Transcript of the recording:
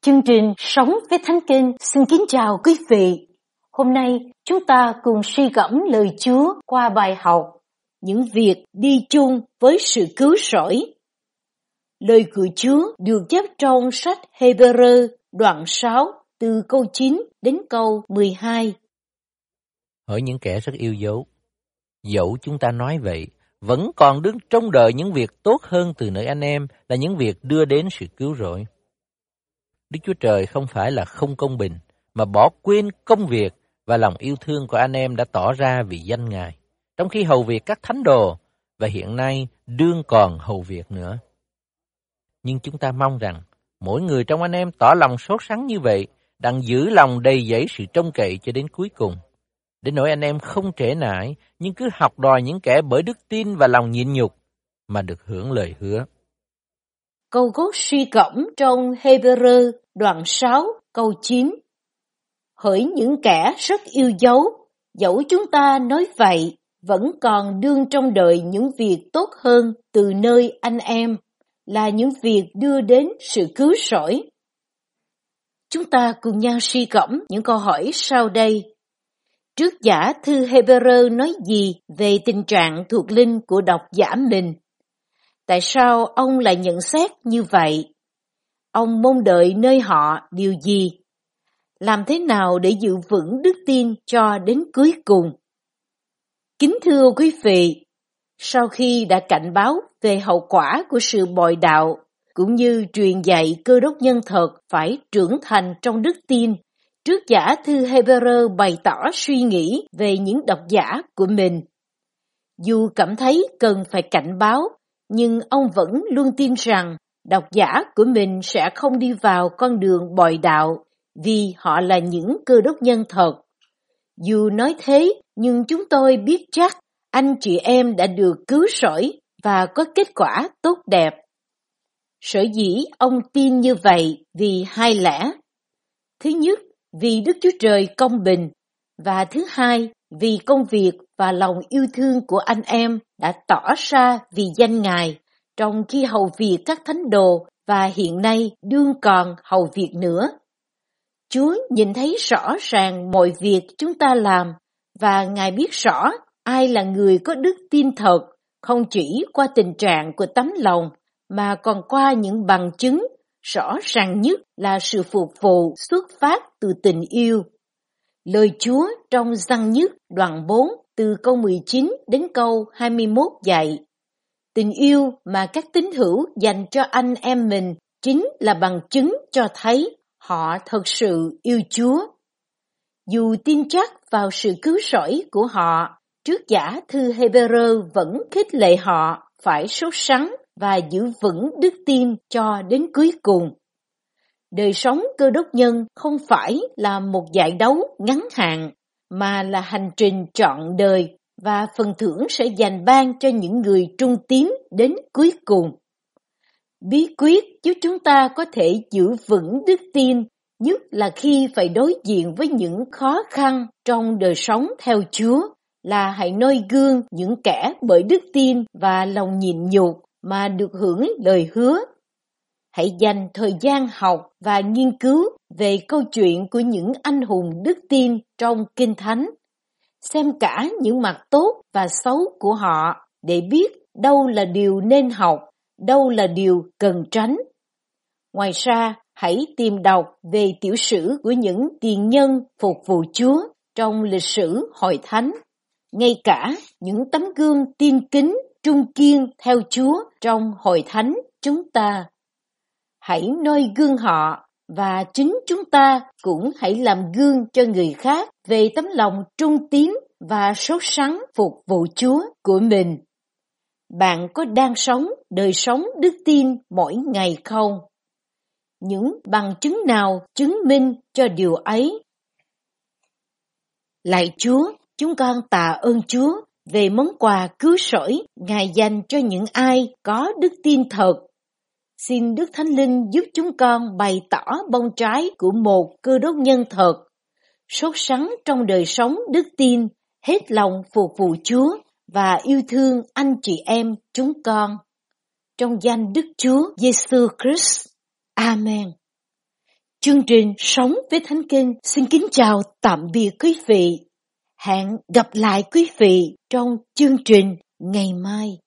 Chương trình Sống với Thánh Kinh xin kính chào quý vị. Hôm nay chúng ta cùng suy gẫm lời Chúa qua bài học Những việc đi chung với sự cứu rỗi. Lời của Chúa được chép trong sách Hebrew đoạn 6 từ câu 9 đến câu 12. ở những kẻ rất yêu dấu, dẫu chúng ta nói vậy, vẫn còn đứng trong đợi những việc tốt hơn từ nơi anh em là những việc đưa đến sự cứu rỗi. Đức Chúa Trời không phải là không công bình, mà bỏ quên công việc và lòng yêu thương của anh em đã tỏ ra vì danh Ngài, trong khi hầu việc các thánh đồ và hiện nay đương còn hầu việc nữa. Nhưng chúng ta mong rằng mỗi người trong anh em tỏ lòng sốt sắng như vậy, đang giữ lòng đầy dẫy sự trông cậy cho đến cuối cùng. Đến nỗi anh em không trễ nải, nhưng cứ học đòi những kẻ bởi đức tin và lòng nhịn nhục mà được hưởng lời hứa. Câu gốc suy cẩm trong Hebrew đoạn 6 câu 9 Hỡi những kẻ rất yêu dấu, dẫu chúng ta nói vậy, vẫn còn đương trong đời những việc tốt hơn từ nơi anh em, là những việc đưa đến sự cứu rỗi. Chúng ta cùng nhau suy cẩm những câu hỏi sau đây. Trước giả thư Hebrew nói gì về tình trạng thuộc linh của độc giả mình? Tại sao ông lại nhận xét như vậy? Ông mong đợi nơi họ điều gì? Làm thế nào để giữ vững đức tin cho đến cuối cùng? Kính thưa quý vị, sau khi đã cảnh báo về hậu quả của sự bội đạo, cũng như truyền dạy cơ đốc nhân thật phải trưởng thành trong đức tin, trước giả thư Hebrew bày tỏ suy nghĩ về những độc giả của mình. Dù cảm thấy cần phải cảnh báo nhưng ông vẫn luôn tin rằng độc giả của mình sẽ không đi vào con đường bòi đạo vì họ là những cơ đốc nhân thật. Dù nói thế, nhưng chúng tôi biết chắc anh chị em đã được cứu rỗi và có kết quả tốt đẹp. Sở dĩ ông tin như vậy vì hai lẽ. Thứ nhất, vì Đức Chúa Trời công bình, và thứ hai, vì công việc và lòng yêu thương của anh em đã tỏ ra vì danh Ngài trong khi hầu việc các thánh đồ và hiện nay đương còn hầu việc nữa. Chúa nhìn thấy rõ ràng mọi việc chúng ta làm và Ngài biết rõ ai là người có đức tin thật, không chỉ qua tình trạng của tấm lòng mà còn qua những bằng chứng rõ ràng nhất là sự phục vụ xuất phát từ tình yêu. Lời Chúa trong răng nhất đoạn 4 từ câu 19 đến câu 21 dạy. Tình yêu mà các tín hữu dành cho anh em mình chính là bằng chứng cho thấy họ thật sự yêu Chúa. Dù tin chắc vào sự cứu rỗi của họ, trước giả thư Hebrew vẫn khích lệ họ phải sốt sắng và giữ vững đức tin cho đến cuối cùng. Đời sống cơ đốc nhân không phải là một giải đấu ngắn hạn, mà là hành trình trọn đời và phần thưởng sẽ dành ban cho những người trung tín đến cuối cùng. Bí quyết giúp chúng ta có thể giữ vững đức tin, nhất là khi phải đối diện với những khó khăn trong đời sống theo Chúa, là hãy noi gương những kẻ bởi đức tin và lòng nhịn nhục mà được hưởng lời hứa. Hãy dành thời gian học và nghiên cứu về câu chuyện của những anh hùng đức tin trong Kinh Thánh xem cả những mặt tốt và xấu của họ để biết đâu là điều nên học, đâu là điều cần tránh. Ngoài ra, hãy tìm đọc về tiểu sử của những tiền nhân phục vụ Chúa trong lịch sử hội thánh. Ngay cả những tấm gương tiên kính, trung kiên theo Chúa trong hội thánh chúng ta. Hãy noi gương họ và chính chúng ta cũng hãy làm gương cho người khác về tấm lòng trung tín và sốt sắng phục vụ Chúa của mình. Bạn có đang sống đời sống đức tin mỗi ngày không? Những bằng chứng nào chứng minh cho điều ấy? Lạy Chúa, chúng con tạ ơn Chúa về món quà cứu rỗi Ngài dành cho những ai có đức tin thật Xin Đức Thánh Linh giúp chúng con bày tỏ bông trái của một cơ đốc nhân thật, sốt sắng trong đời sống đức tin, hết lòng phục vụ Chúa và yêu thương anh chị em chúng con. Trong danh Đức Chúa Giêsu Christ. Amen. Chương trình Sống với Thánh Kinh xin kính chào tạm biệt quý vị. Hẹn gặp lại quý vị trong chương trình ngày mai.